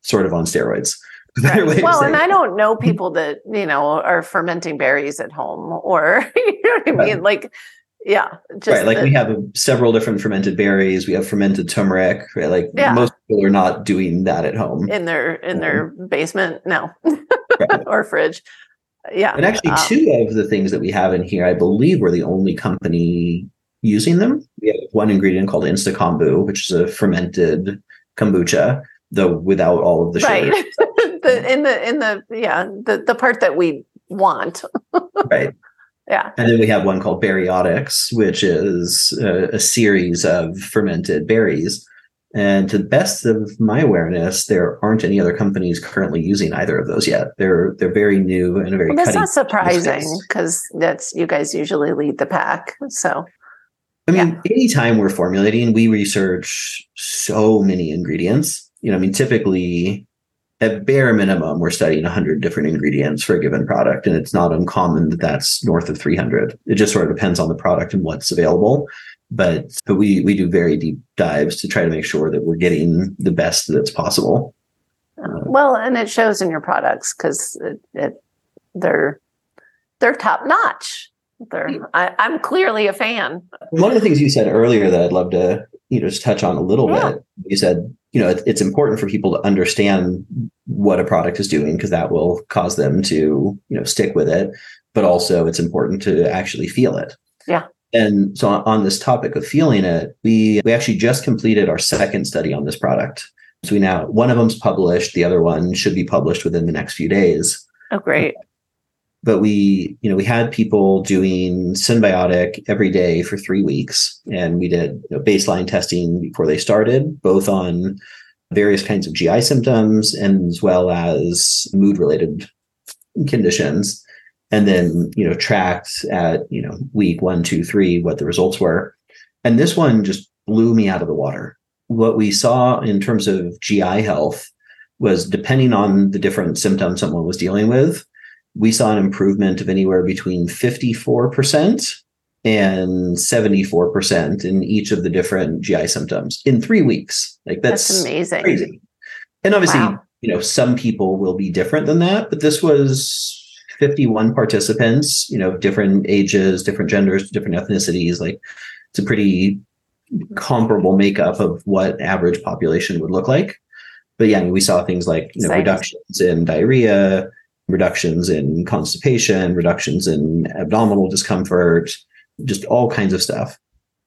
sort of on steroids. Right. Well, and I don't know people that, you know, are fermenting berries at home or, you know what I mean? Right. Like, yeah. right. Like the, we have several different fermented berries. We have fermented turmeric, right? Like yeah. most people are not doing that at home. In their, in um, their basement. No. or fridge. Yeah. And actually um, two of the things that we have in here, I believe we're the only company using them. We have one ingredient called Insta Kombu, which is a fermented kombucha, though without all of the sugar. Right. the in the in the yeah the the part that we want. right. Yeah. And then we have one called Berryotics, which is a, a, series of fermented berries. And to the best of my awareness, there aren't any other companies currently using either of those yet. They're they're very new and very. Well, that's not surprising because that's you guys usually lead the pack. So. I mean, yeah. anytime we're formulating, we research so many ingredients. You know, I mean, typically at bare minimum, we're studying 100 different ingredients for a given product, and it's not uncommon that that's north of 300. It just sort of depends on the product and what's available. But but we we do very deep dives to try to make sure that we're getting the best that's possible. Uh, well, and it shows in your products because it, it, they're they're top notch. They're, I, am clearly a fan. One of the things you said earlier that I'd love to you know just touch on a little yeah. bit. You said you know, it, it's important for people to understand what a product is doing because that will cause them to, you know, stick with it. But also, it's important to actually feel it. Yeah. And so, on this topic of feeling it, we we actually just completed our second study on this product. So we now one of them's published, the other one should be published within the next few days. Oh, great! But we, you know, we had people doing symbiotic every day for three weeks, and we did you know, baseline testing before they started, both on various kinds of GI symptoms and as well as mood related conditions. And then, you know, tracked at, you know, week one, two, three, what the results were. And this one just blew me out of the water. What we saw in terms of GI health was depending on the different symptoms someone was dealing with, we saw an improvement of anywhere between 54% and 74% in each of the different GI symptoms in three weeks. Like that's, that's amazing. Crazy. And obviously, wow. you know, some people will be different than that, but this was 51 participants, you know, different ages, different genders, different ethnicities. Like it's a pretty comparable makeup of what average population would look like. But yeah, we saw things like, you know, reductions in diarrhea, reductions in constipation, reductions in abdominal discomfort, just all kinds of stuff.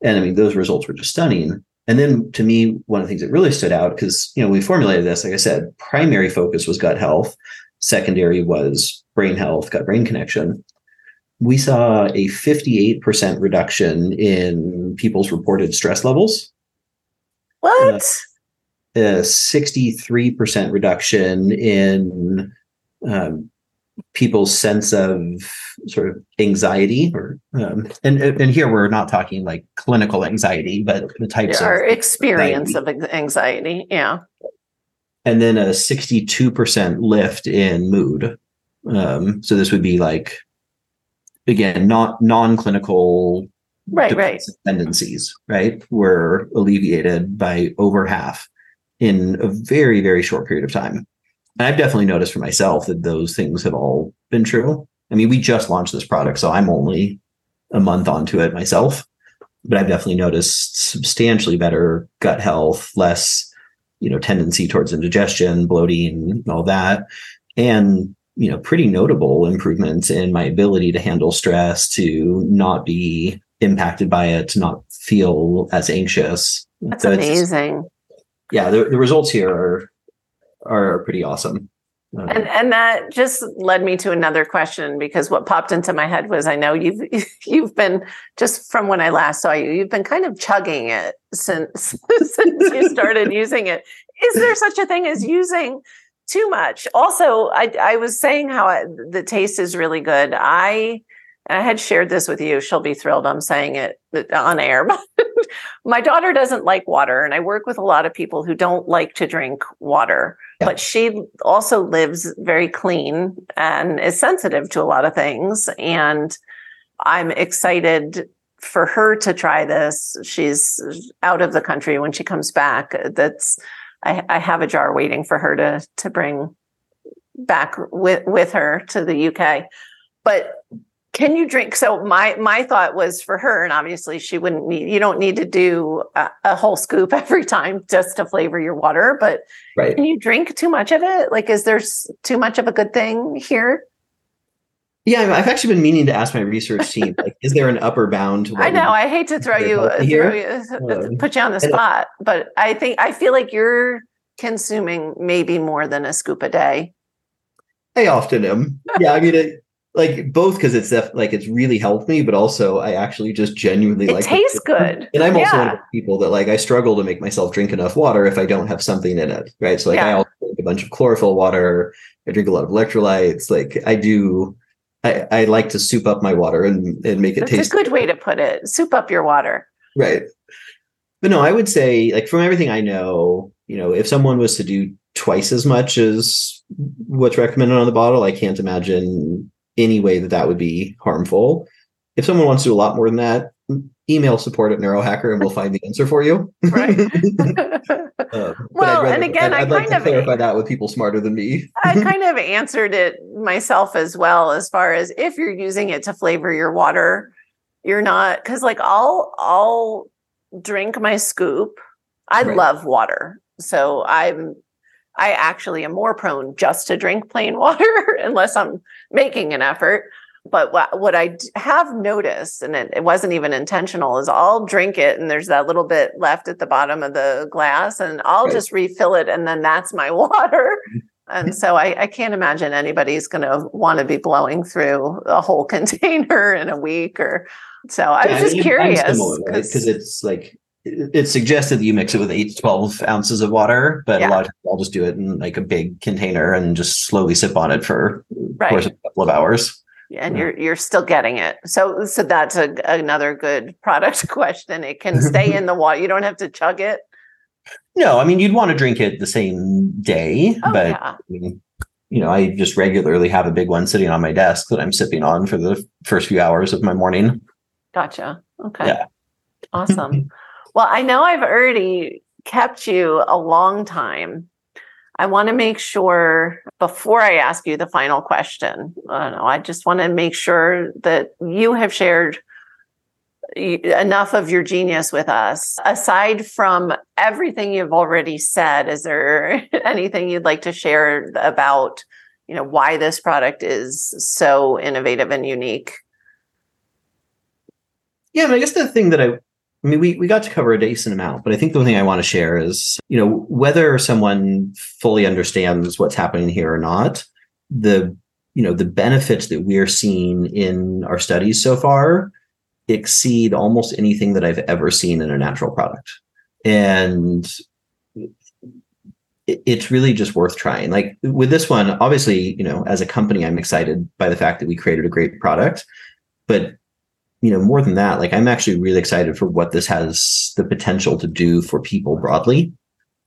And I mean, those results were just stunning. And then to me, one of the things that really stood out, because, you know, we formulated this, like I said, primary focus was gut health, secondary was brain health, gut brain connection. We saw a 58% reduction in people's reported stress levels. What? Uh, a 63% reduction in um, people's sense of sort of anxiety or um, and and here we're not talking like clinical anxiety but the types yeah, of experience anxiety. of anxiety yeah and then a 62% lift in mood. Um, so this would be like again not non-clinical right right. tendencies right? Were alleviated by over half in a very very short period of time. And I've definitely noticed for myself that those things have all been true. I mean, we just launched this product, so I'm only a month onto it myself, but I've definitely noticed substantially better gut health, less, you know, tendency towards indigestion, bloating, all that. And, you know, pretty notable improvements in my ability to handle stress, to not be impacted by it to not feel as anxious. That's so amazing. Yeah, the, the results here are are pretty awesome. Um, and and that just led me to another question because what popped into my head was I know you've you've been just from when I last saw you you've been kind of chugging it since since you started using it. Is there such a thing as using too much? Also, I I was saying how I, the taste is really good. I I had shared this with you. She'll be thrilled. I'm saying it on air. my daughter doesn't like water, and I work with a lot of people who don't like to drink water. Yeah. But she also lives very clean and is sensitive to a lot of things. And I'm excited for her to try this. She's out of the country when she comes back. That's I, I have a jar waiting for her to to bring back with with her to the UK. But can you drink so my my thought was for her and obviously she wouldn't need you don't need to do a, a, whole scoop every time just to flavor your water but right. can you drink too much of it like is there too much of a good thing here yeah i've actually been meaning to ask my research team like is there an upper bound i know i hate to throw you, throw you um, put you on the spot but i think i feel like you're consuming maybe more than a scoop a day I often am. Yeah, I mean, it, like both because it's def- like it's really helped me, but also I actually just genuinely it like tastes it. good. And I'm yeah. also one of the people that like I struggle to make myself drink enough water if I don't have something in it, right? So like yeah. I also drink a bunch of chlorophyll water. I drink a lot of electrolytes. Like I do. I, I like to soup up my water and, and make it taste. That's taste. a good way to put it. Soup up your water. Right. But no, I would say like from everything I know, you know, if someone was to do twice as much as what's recommended on the bottle, I can't imagine any way that that would be harmful. If someone wants to do a lot more than that, email support at neurohacker and we'll find the answer for you. Right. uh, well, rather, and again, I'd, I'd like to clarify that with people smarter than me. I kind of answered it myself as well, as far as if you're using it to flavor your water, you're not because like I'll I'll drink my scoop. I right. love water. So I'm I actually am more prone just to drink plain water unless I'm making an effort. But what, what I have noticed, and it, it, wasn't even intentional, is I'll drink it and there's that little bit left at the bottom of the glass, and I'll right. just refill it, and then that's my water. And so I, I can't imagine anybody's going to want to be blowing through a whole container in a week or so. I was just curious because right? it's like it's suggested that you mix it with eight to 12 ounces of water, but yeah. a lot of people I'll just do it in like a big container and just slowly sip on it for right. course a couple of hours. And you're you're still getting it. So so that's a, another good product question. It can stay in the water. You don't have to chug it. No, I mean you'd want to drink it the same day, oh, but yeah. I mean, you know, I just regularly have a big one sitting on my desk that I'm sipping on for the first few hours of my morning. Gotcha. Okay. Yeah. Awesome. Well, I know I've already kept you a long time. I want to make sure before I ask you the final question, I, I just want to make sure that you have shared enough of your genius with us. Aside from everything you've already said, is there anything you'd like to share about, you know, why this product is so innovative and unique? Yeah, I guess the thing that I I mean, we, we got to cover a decent amount, but I think the one thing I want to share is, you know, whether someone fully understands what's happening here or not, the, you know, the benefits that we're seeing in our studies so far exceed almost anything that I've ever seen in a natural product. And it's really just worth trying. Like with this one, obviously, you know, as a company, I'm excited by the fact that we created a great product, but you know, more than that, like I'm actually really excited for what this has the potential to do for people broadly.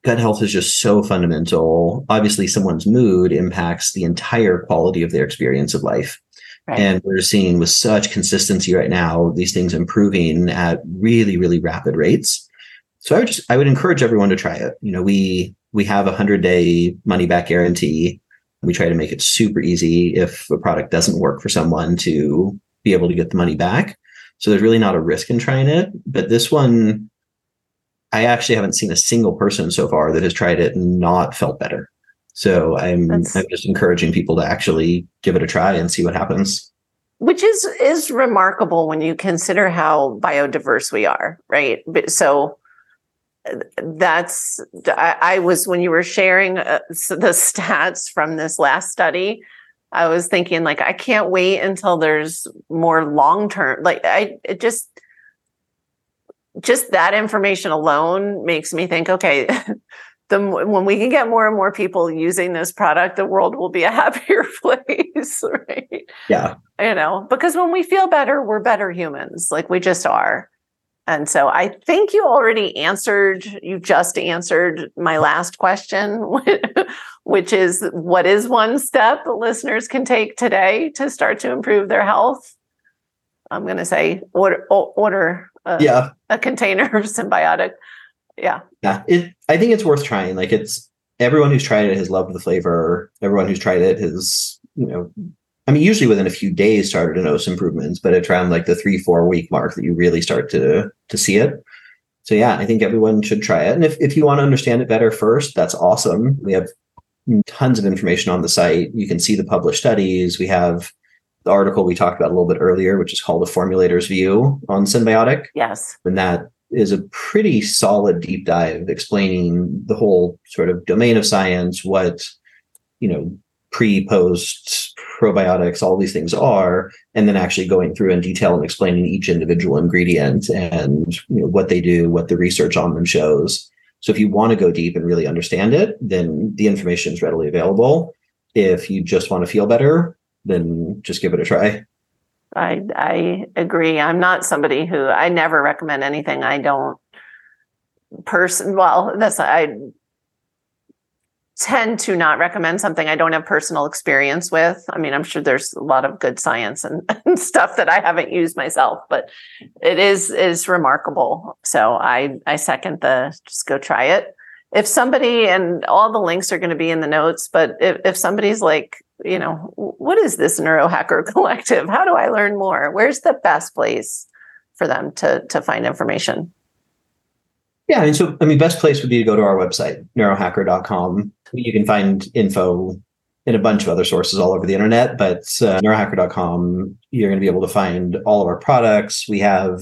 Gut health is just so fundamental. Obviously, someone's mood impacts the entire quality of their experience of life. Right. And we're seeing with such consistency right now, these things improving at really, really rapid rates. So I would just I would encourage everyone to try it. You know, we we have a hundred day money back guarantee. We try to make it super easy if a product doesn't work for someone to be able to get the money back. So there's really not a risk in trying it. But this one, I actually haven't seen a single person so far that has tried it and not felt better. So I'm That's... I'm just encouraging people to actually give it a try and see what happens. which is is remarkable when you consider how biodiverse we are, right? So that's I, I was when you were sharing uh, the stats from this last study. I was thinking like I can't wait until there's more long term. Like I it just just that information alone makes me think okay the when we can get more and more people using this product, the world will be a happier place, right? Yeah. You know, because when we feel better, we're better humans, like we just are. And so I think you already answered, you just answered my last question, which is what is one step listeners can take today to start to improve their health? I'm going to say order, order a, yeah. a container of Synbiotic yeah. Yeah. It i think it's worth trying. Like it's everyone who's tried it has loved the flavor. Everyone who's tried it has you know i mean usually within a few days started to notice improvements but it's around like the three four week mark that you really start to to see it. So yeah i think everyone should try it. And if, if you want to understand it better first that's awesome. We have tons of information on the site. You can see the published studies. We have the article we talked about a little bit earlier which is called the formulator's view on Symbiotic. yes. And that is a pretty solid deep dive explaining the whole sort of domain of science, what, you know, pre, post, probiotics, all these things are, and then actually going through in detail and explaining each individual ingredient and you know, what they do, what the research on them shows. So if you want to go deep and really understand it, then the information is readily available. If you just want to feel better, then just give it a try. I I agree. I'm not somebody who I never recommend anything I don't person well that's I tend to not recommend something I don't have personal experience with. I mean, I'm sure there's a lot of good science and, and, stuff that I haven't used myself, but it is is remarkable. So I I second the just go try it. If somebody and all the links are going to be in the notes, but if, if somebody's like, you know, what is this neurohacker collective? How do I learn more? Where's the best place for them to to find information? Yeah, and so I mean, best place would be to go to our website, neurohacker.com. You can find info in a bunch of other sources all over the internet, but uh, neurohacker.com, you're going to be able to find all of our products. We have,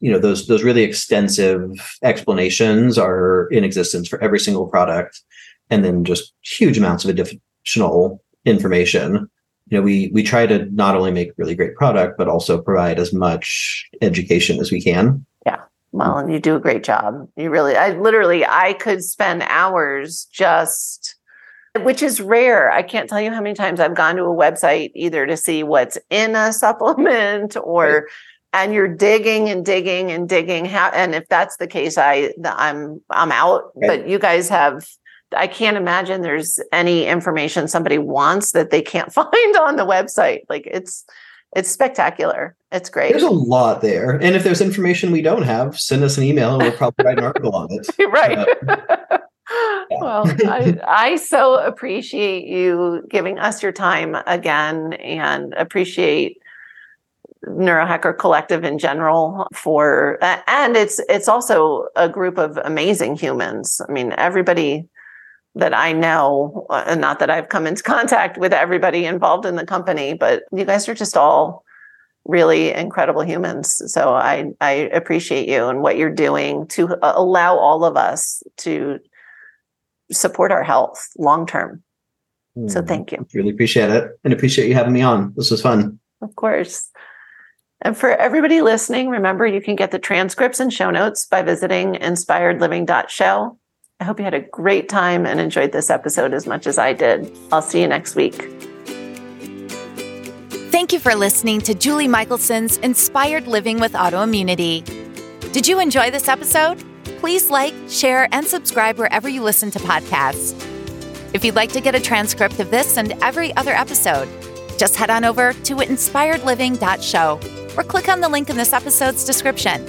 you know, those those really extensive explanations are in existence for every single product, and then just huge amounts of additional information you know we we try to not only make really great product but also provide as much education as we can well and you do a great job you really i literally i could spend hours just which is rare i can't tell you how many times i've gone to a website either to see what's in a supplement or right. and you're digging and digging and digging how and if that's the case i i'm i'm out right. but you guys have I can't imagine there's any information somebody wants that they can't find on the website. Like it's it's spectacular. It's great. There's a lot there. And if there's information we don't have, send us an email and we'll probably write an article on it. right. Uh, well, I, I so appreciate you giving us your time again and appreciate neurohacker collective in general for and it's it's also a group of amazing humans i mean everybody that I know, and not that I've come into contact with everybody involved in the company, but you guys are just all really incredible humans. So I I appreciate you and what you're doing to uh, allow all of us to support our health long term. Mm, so thank you. Really appreciate it and appreciate you having me on. This was fun. Of course. And for everybody listening, remember you can get the transcripts and show notes by visiting inspiredliving.show. I hope you had a great time and enjoyed this episode as much as I did. I'll see you next week. Thank you for listening to Julie Michelson's Inspired Living with Autoimmunity. Did you enjoy this episode? Please like, share, and subscribe wherever you listen to podcasts. If you'd like to get a transcript of this and every other episode, just head on over to inspiredliving.show or click on the link in this episode's description.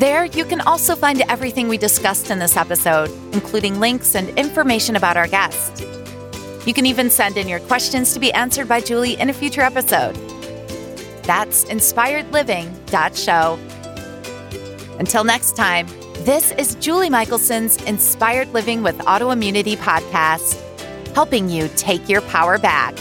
There, you can also find everything we discussed in this episode, including links and information about our guest. You can even send in your questions to be answered by Julie in a future episode. That's inspiredliving.show. Until next time, this is Julie Michelson's Inspired Living with Autoimmunity podcast, helping you take your power back.